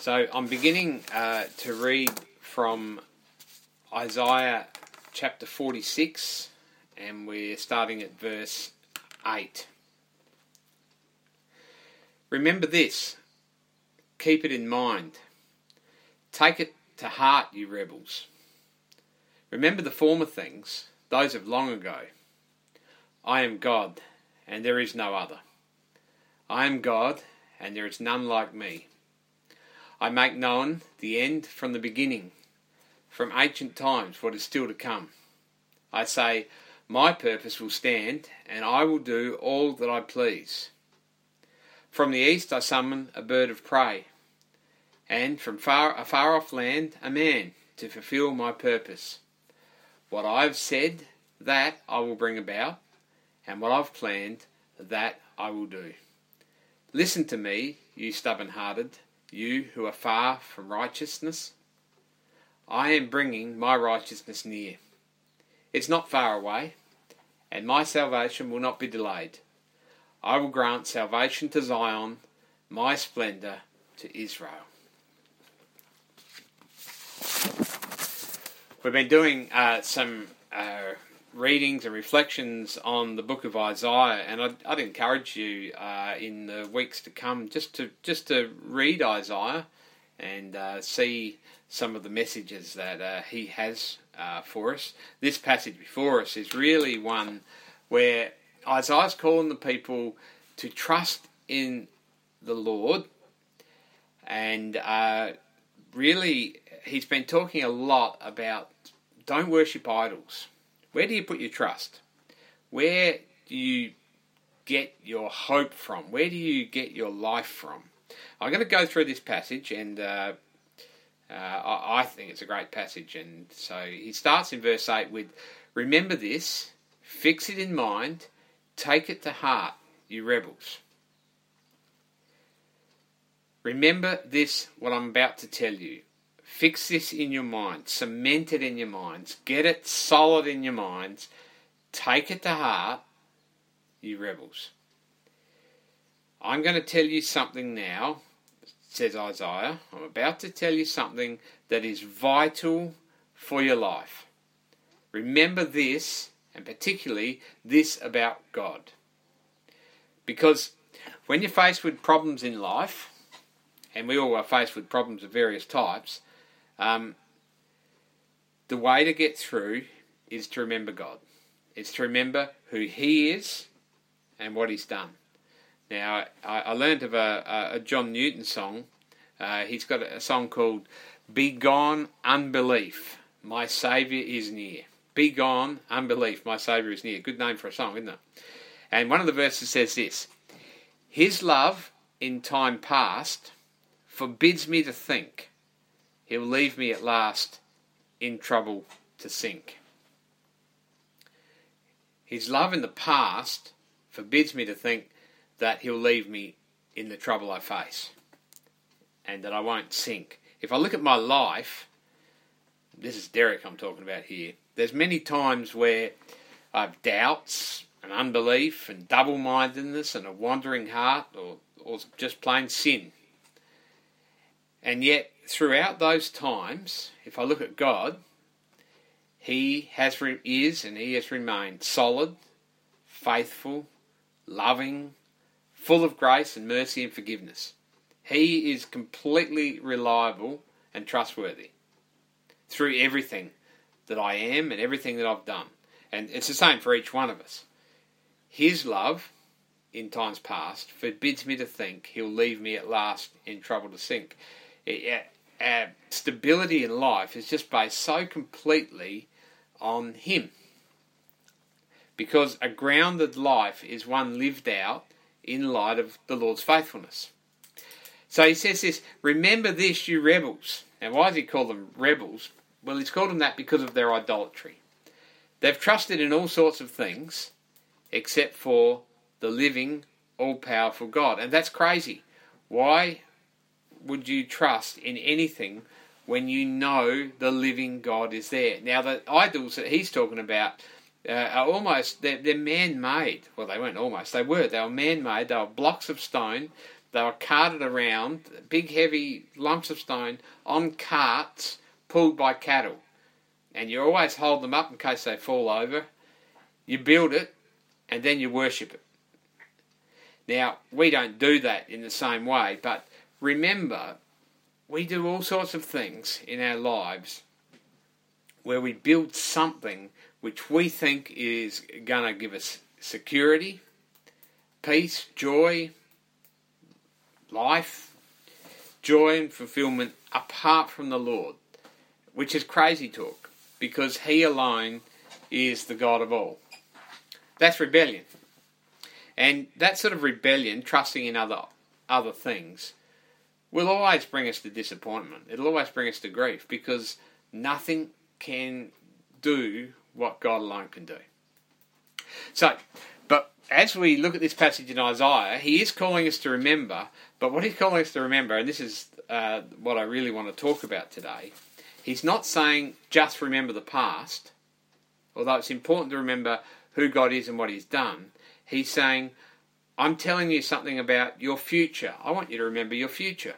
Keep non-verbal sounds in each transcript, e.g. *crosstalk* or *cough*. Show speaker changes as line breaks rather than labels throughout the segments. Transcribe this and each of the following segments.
So I'm beginning uh, to read from Isaiah chapter 46, and we're starting at verse 8. Remember this, keep it in mind. Take it to heart, you rebels. Remember the former things, those of long ago. I am God, and there is no other. I am God, and there is none like me. I make known the end from the beginning, from ancient times what is still to come. I say, My purpose will stand, and I will do all that I please. From the east I summon a bird of prey, and from far a far off land a man to fulfill my purpose. What I have said, that I will bring about, and what I've planned, that I will do. Listen to me, you stubborn hearted you who are far from righteousness? I am bringing my righteousness near. It's not far away, and my salvation will not be delayed. I will grant salvation to Zion, my splendour to Israel. We've been doing uh, some uh, readings and reflections on the book of Isaiah, and I'd, I'd encourage you uh, in the weeks to come just to just to read Isaiah and uh, see some of the messages that uh, he has uh, for us. This passage before us is really one where Isaiah's calling the people to trust in the Lord, and uh, really he's been talking a lot about don't worship idols where do you put your trust? Where do you get your hope from? Where do you get your life from? I'm going to go through this passage, and uh, uh, I, think it's a great passage. And so he starts in verse 8 with Remember this, fix it in mind, take it to heart, you rebels. Remember this, what I'm about to tell you. Fix this in your mind, cement it in your minds, get it solid in your minds, take it to heart, you rebels. I'm going to tell you something now, says Isaiah. I'm about to tell you something that is vital for your life. Remember this, and particularly this about God. Because when you're faced with problems in life, and we all are faced with problems of various types, um, the way to get through is to remember God. It's to remember who He is and what He's done. Now, I, I learned of a, a, John Newton song. Uh, he's got a song called Be Gone Unbelief, My Saviour is Near. Be gone unbelief, my Saviour is near. Good name for a song, isn't it? And one of the verses says this His love in time past forbids me to think He'll leave me at last in trouble to sink. His love in the past forbids me to think that he'll leave me in the trouble I face and that I won't sink. If I look at my life, this is Derek I'm talking about here, there's many times where I have doubts and unbelief and double mindedness and a wandering heart or, or just plain sin. And yet, throughout those times, if I look at God, He has re- is and He has remained solid, faithful, loving, full of grace and mercy and forgiveness. He is completely reliable and trustworthy through everything that I am and everything that I've done. And it's the same for each one of us. His love in times past forbids me to think he'll leave me at last in trouble to sink. Stability in life is just based so completely on Him. Because a grounded life is one lived out in light of the Lord's faithfulness. So he says this Remember this, you rebels. Now, why does he call them rebels? Well, he's called them that because of their idolatry. They've trusted in all sorts of things except for the living, all powerful God. And that's crazy. Why would you trust in anything when you know the living God is there? Now, the idols that he's talking about uh, are almost they're, they're man-made. Well, they weren't almost. They were. They were man-made. They were blocks of stone. They were carted around, big heavy lumps of stone on carts pulled by cattle. And you always hold them up in case they fall over. You build it, and then you worship it. Now, we don't do that in the same way, but remember, we do all sorts of things in our lives where we build something which we think is going to give us security, peace, joy, life, joy and fulfillment apart from the Lord, which is crazy talk because He alone is the God of all. That's rebellion. And that sort of rebellion, trusting in other other things, will always bring us to disappointment. It'll always bring us to grief because nothing can do what God alone can do. So, but as we look at this passage in Isaiah, he is calling us to remember, but what he's calling us to remember, and this is uh, what I really want to talk about today, he's not saying just remember the past, although it's important to remember who God is and what he's done. He's saying, I'm telling you something about your future. I want you to remember your future.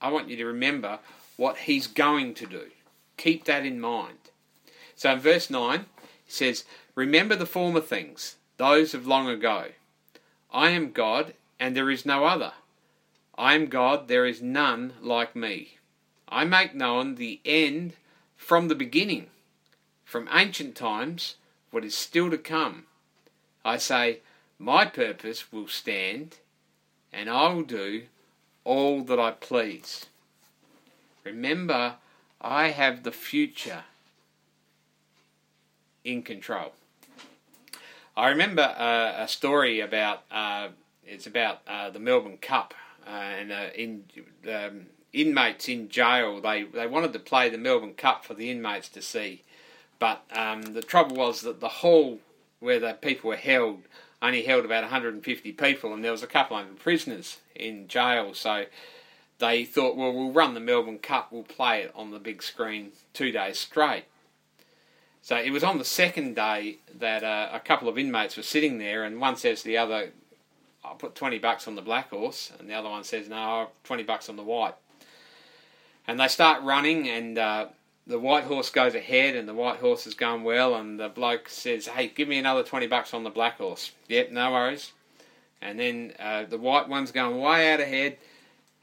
I want you to remember what he's going to do. Keep that in mind. So in verse 9, he says, Remember the former things, those of long ago. I am God, and there is no other. I am God, there is none like me. I make known the end from the beginning, from ancient times, what is still to come. I say, My purpose will stand, and I will do all that I please. Remember, I have the future in control. I remember uh, a story about uh, it's about uh, the Melbourne Cup uh, and uh, in um, inmates in jail. They they wanted to play the Melbourne Cup for the inmates to see, but um, the trouble was that the hall where the people were held only held about 150 people, and there was a couple hundred prisoners in jail. So they thought, well, we'll run the Melbourne Cup, we'll play it on the big screen two days straight. So it was on the second day that uh, a couple of inmates were sitting there, and one says to the other, I'll put 20 bucks on the black horse, and the other one says, No, 20 bucks on the white. And they start running, and uh, the white horse goes ahead, and the white horse is going well, and the bloke says, Hey, give me another 20 bucks on the black horse. Yep, no worries. And then uh, the white one's going way out ahead,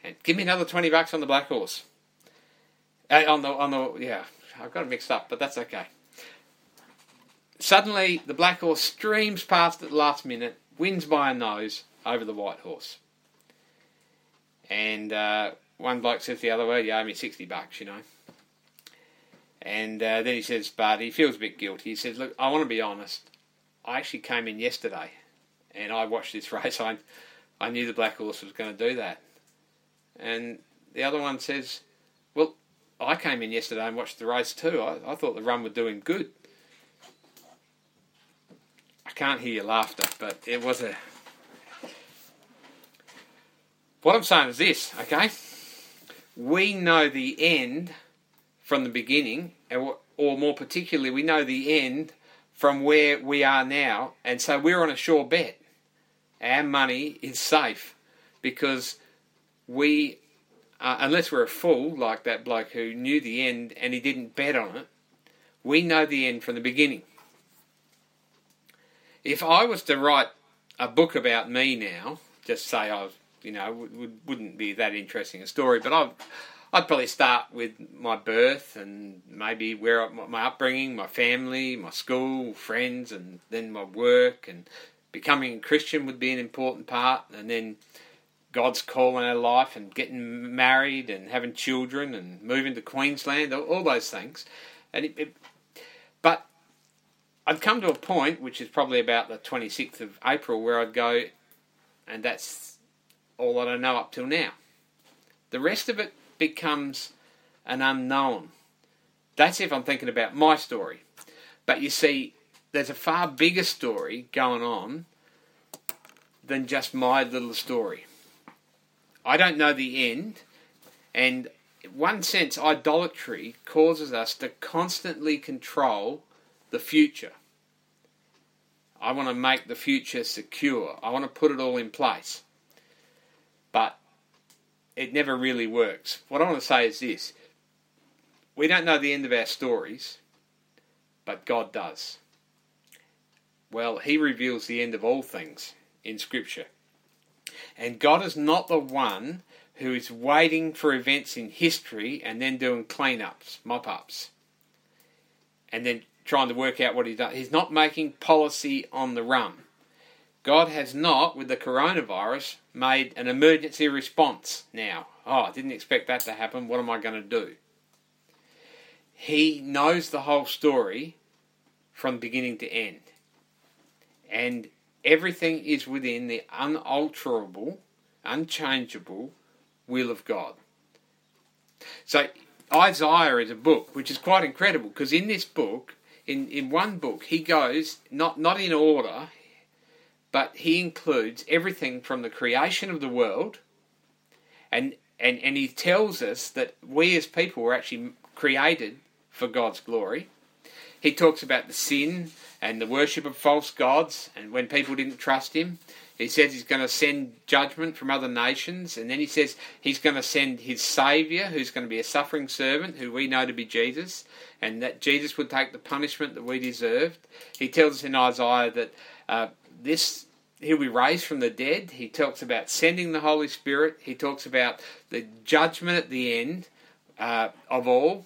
and give me another 20 bucks on the black horse. Uh, on the, on the, yeah, I've got it mixed up, but that's okay. Suddenly, the black horse streams past at the last minute, wins by a nose over the white horse. And uh, one bloke says the other, well, you owe me 60 bucks, you know. And uh, then he says, but he feels a bit guilty. He says, look, I want to be honest. I actually came in yesterday and I watched this *laughs* race. I, I knew the black horse was going to do that. And the other one says, well, I came in yesterday and watched the race too. I, I thought the run were doing good. I can't hear your laughter, but it was a. What I'm saying is this, okay? We know the end from the beginning, or more particularly, we know the end from where we are now, and so we're on a sure bet. Our money is safe because we, uh, unless we're a fool like that bloke who knew the end and he didn't bet on it, we know the end from the beginning if I was to write a book about me now, just say I you know, would, wouldn't be that interesting a story, but I'd, I'd probably start with my birth and maybe where my upbringing, my family, my school, friends, and then my work and becoming a Christian would be an important part, and then God's call in our life and getting married and having children and moving to Queensland, all those things. And it, it, but I'd come to a point, which is probably about the 26th of April, where I'd go, and that's all that I know up till now. The rest of it becomes an unknown. That's if I'm thinking about my story. But you see, there's a far bigger story going on than just my little story. I don't know the end, and in one sense, idolatry causes us to constantly control the future. I want to make the future secure. I want to put it all in place. But it never really works. What I want to say is this we don't know the end of our stories, but God does. Well, He reveals the end of all things in Scripture. And God is not the one who is waiting for events in history and then doing cleanups, mop ups, and then trying to work out what he does. He's not making policy on the run. God has not, with the coronavirus, made an emergency response now. Oh, I didn't expect that to happen. What am I going to do? He knows the whole story from beginning to end. And everything is within the unalterable, unchangeable will of God. So, Isaiah is a book which is quite incredible because in this book, in, in one book, he goes not, not in order, but he includes everything from the creation of the world, and, and, and he tells us that we as people were actually created for God's glory. He talks about the sin and the worship of false gods, and when people didn't trust him. He says he's going to send judgment from other nations, and then he says he's going to send his Saviour, who's going to be a suffering servant, who we know to be Jesus, and that Jesus would take the punishment that we deserved. He tells us in Isaiah that uh, this he'll be raised from the dead. He talks about sending the Holy Spirit. He talks about the judgment at the end uh, of all.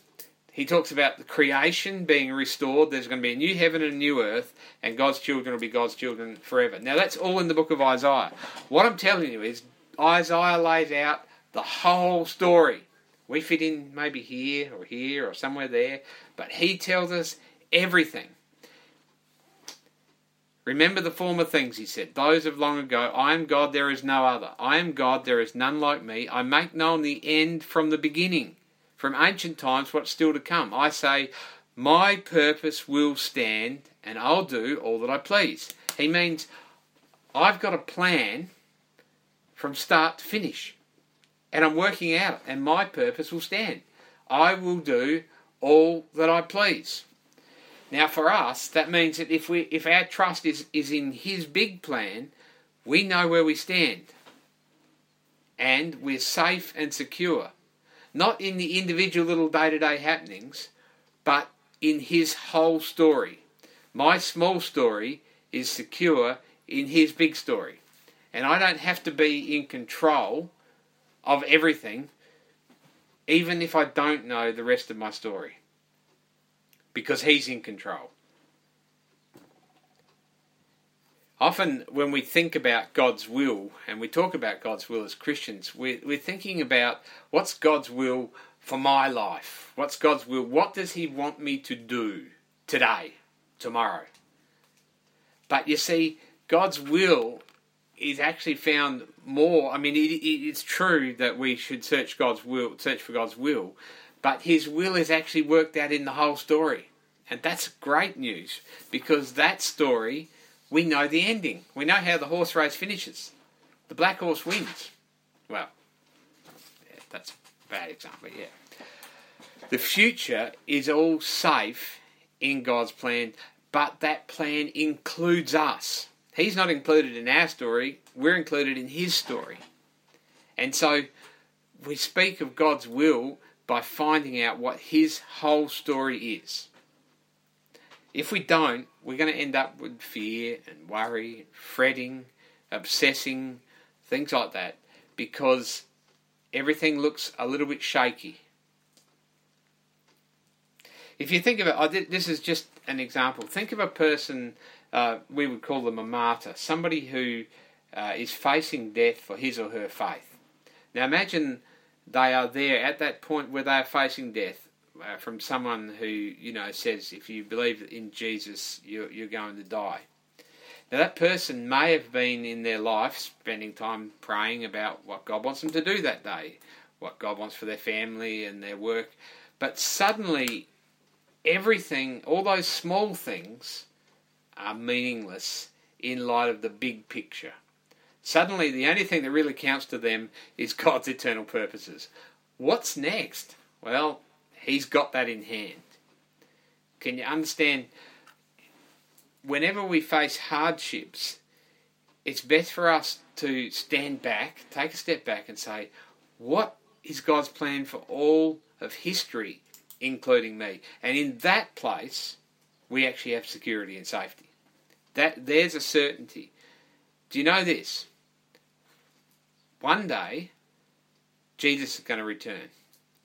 He talks about the creation being restored. There's going to be a new heaven and a new earth, and God's children will be God's children forever. Now, that's all in the book of Isaiah. What I'm telling you is, Isaiah lays out the whole story. We fit in maybe here or here or somewhere there, but he tells us everything. Remember the former things, he said, those of long ago. I am God, there is no other. I am God, there is none like me. I make known the end from the beginning from ancient times what's still to come. I say, My purpose will stand, and I'll do all that I please. He means, I've got a plan from start to finish, and I'm working out, and my purpose will stand. I will do all that I please. Now, for us, that means that if we, if our trust is, is in His big plan, we know where we stand, and we're safe and secure not in the individual little day to day happenings, but in his whole story. My small story is secure in his big story. And I don't have to be in control of everything, even if I don't know the rest of my story, because he's in control. often when we think about God's will and we talk about God's will as Christians, we're, we're thinking about what's God's will for my life? What's God's will? What does He want me to do today, tomorrow? But you see, God's will is actually found more. I mean, it, it, it's true that we should search God's will, search for God's will, but His will is actually worked out in the whole story. And that's great news because that story we know the ending. We know how the horse race finishes. The black horse wins. Well, yeah, that's a bad example, yeah. The future is all safe in God's plan, but that plan includes us. He's not included in our story, we're included in His story. And so we speak of God's will by finding out what His whole story is. If we don't, we're going to end up with fear and worry, fretting, obsessing, things like that, because everything looks a little bit shaky. If you think of it, this is just an example. Think of a person, uh, we would call them a martyr, somebody who uh, is facing death for his or her faith. Now imagine they are there at that point where they are facing death uh, from someone who you know says if you believe in Jesus, you're, you're going to die. Now that person may have been in their life spending time praying about what God wants them to do that day, what God wants for their family and their work, but suddenly everything, all those small things, are meaningless in light of the big picture. Suddenly, the only thing that really counts to them is *laughs* God's eternal purposes. What's next? Well, He's got that in hand. Can you understand? whenever we face hardships, it's best for us to stand back, take a step back, and say, What is God's plan for all of history, including me? And in that place, we actually have security and safety. That there's a certainty. Do you know this? One day, Jesus is going to return.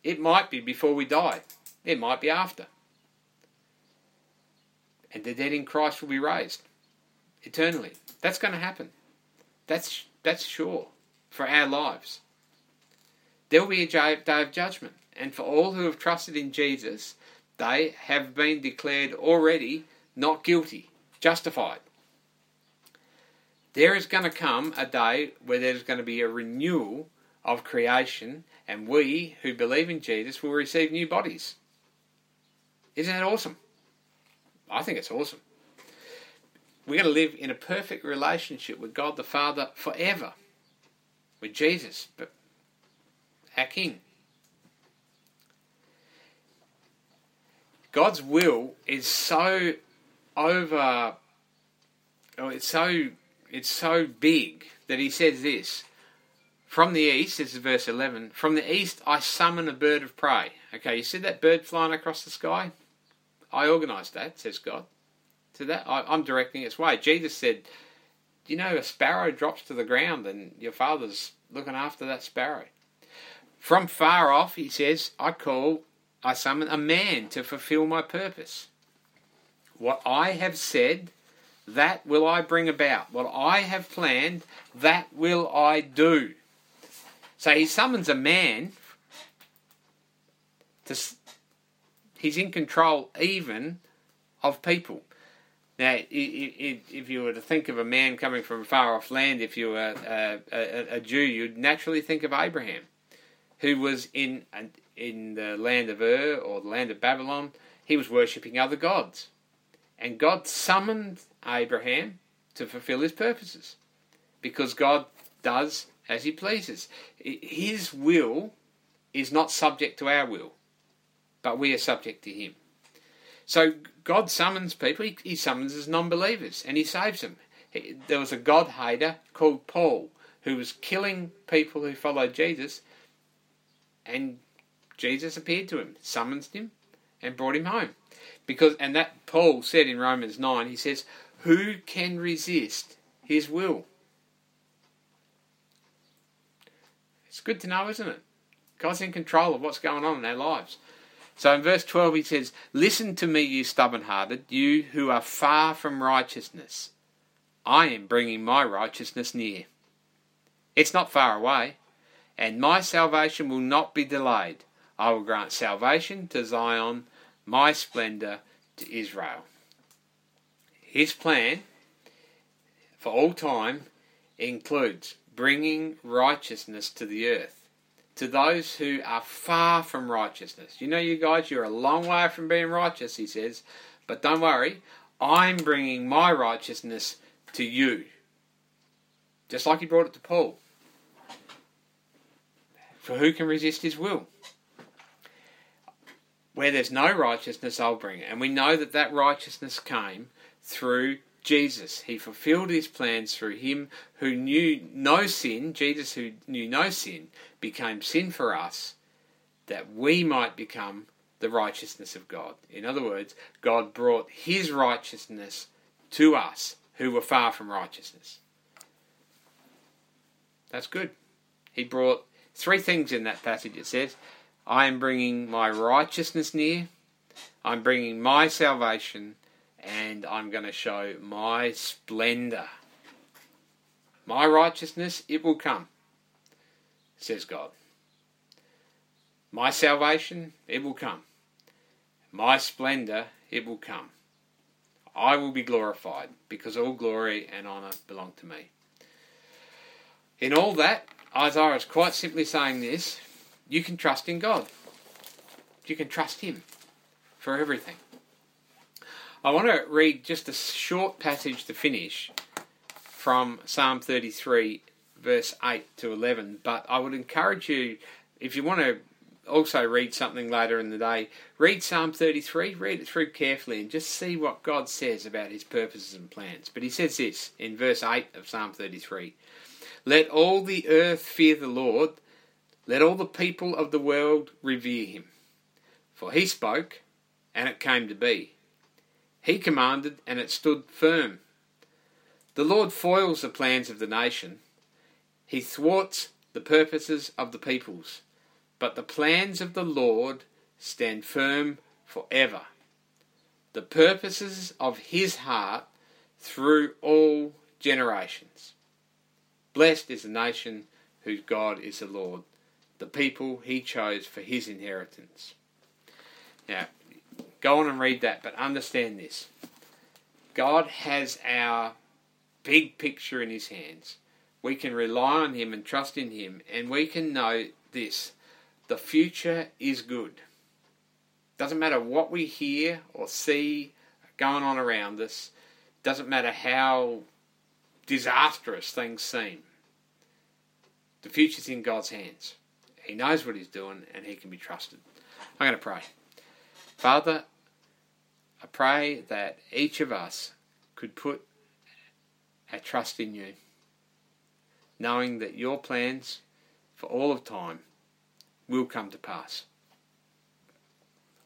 It might be before we die. It might be after. And the dead in Christ will be raised eternally. That's going to happen. That's that's sure for our lives. There will be a day of judgment, and for all who have trusted in Jesus, they have been declared already not guilty, justified. There is going to come a day where there's going to be a renewal of creation, and we who believe in Jesus will receive new bodies. Isn't that awesome? I think it's awesome. We're going to live in a perfect relationship with God the Father forever, with Jesus, but our King. God's will is so over, oh, it's so it's so big that He says this. From the east, this is verse 11, from the east I summon a bird of prey. Okay, you see that bird flying across the sky? I organised that, says God. To that, I, I'm directing its way. Jesus said, you know a sparrow drops to the ground and your father's looking after that sparrow? From far off, he says, I call, I summon a man to fulfill my purpose. What I have said, that will I bring about. What I have planned, that will I do. So he summons a man to, he's in control even of people. Now, if you were to think of a man coming from a far off land, if you were uh, a, a, a Jew, you'd naturally think of Abraham, who was in in the land of Ur or the land of Babylon. He was worshipping other gods, and God summoned Abraham to fulfill His purposes, because God does as He pleases. His will is not subject to our will but we are subject to him. So God summons people, he, summons non believers, and he saves them. He, there was a God hater called Paul who was killing people who followed Jesus, and Jesus appeared to him, summoned him, and brought him home. Because and that Paul said in Romans nine, he says, Who can resist his will? It's good to know, isn't it? God's in control of what's going on in our lives. So in verse 12 he says, Listen to me, you stubborn hearted, you who are far from righteousness. I am bringing my righteousness near. It's not far away, and my salvation will not be delayed. I will grant salvation to Zion, my splendour to Israel. His plan for all time includes bringing righteousness to the earth to those who are far from righteousness. You know, you guys, you're a long way from being righteous, he says, but don't worry, I'm bringing my righteousness to you. Just like he brought it to Paul. For who can resist his will? Where there's no righteousness, I'll bring it. And we know that that righteousness came through Jesus. He fulfilled his plans through him who knew no sin, Jesus who knew no sin, became sin for us that we might become the righteousness of God. In other words, God brought his righteousness to us who were far from righteousness. That's good. He brought three things in that passage. It says, I am bringing my righteousness near, I'm bringing my salvation, and I'm going to show my splendor. My righteousness, it will come, says God. My salvation, it will come. My splendor, it will come. I will be glorified because all glory and honour belong to me. In all that, Isaiah is quite simply saying this you can trust in God. You can trust Him for everything. I want to read just a short passage to finish from Psalm 33, verse 8 to 11. But I would encourage you, if you want to also read something later in the day, read Psalm 33, read it through carefully, and just see what God says about his purposes and plans. But he says this in verse 8 of Psalm 33 Let all the earth fear the Lord, let all the people of the world revere him. For he spoke, and it came to be. He commanded, and it stood firm. The Lord foils the plans of the nation, he thwarts the purposes of the peoples. But the plans of the Lord stand firm forever. The purposes of his heart through all generations. Blessed is the nation whose God is the Lord, the people he chose for his inheritance. Now, go on and read that, but understand this. God has our big picture in his hands. We can rely on him and trust in him, and we can know this the future is good. Doesn't matter what we hear or see going on around us, doesn't matter how disastrous things seem. The future's in God's hands. He knows what He's doing and He can be trusted. I'm going to pray. Father, I pray that each of us could put our trust in you, knowing that your plans for all of time will come to pass.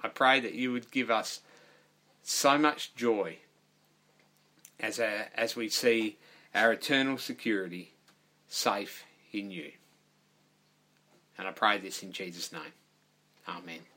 I pray that you would give us so much joy as, a, as we see our eternal security safe in you. And I pray this in Jesus' name. Amen.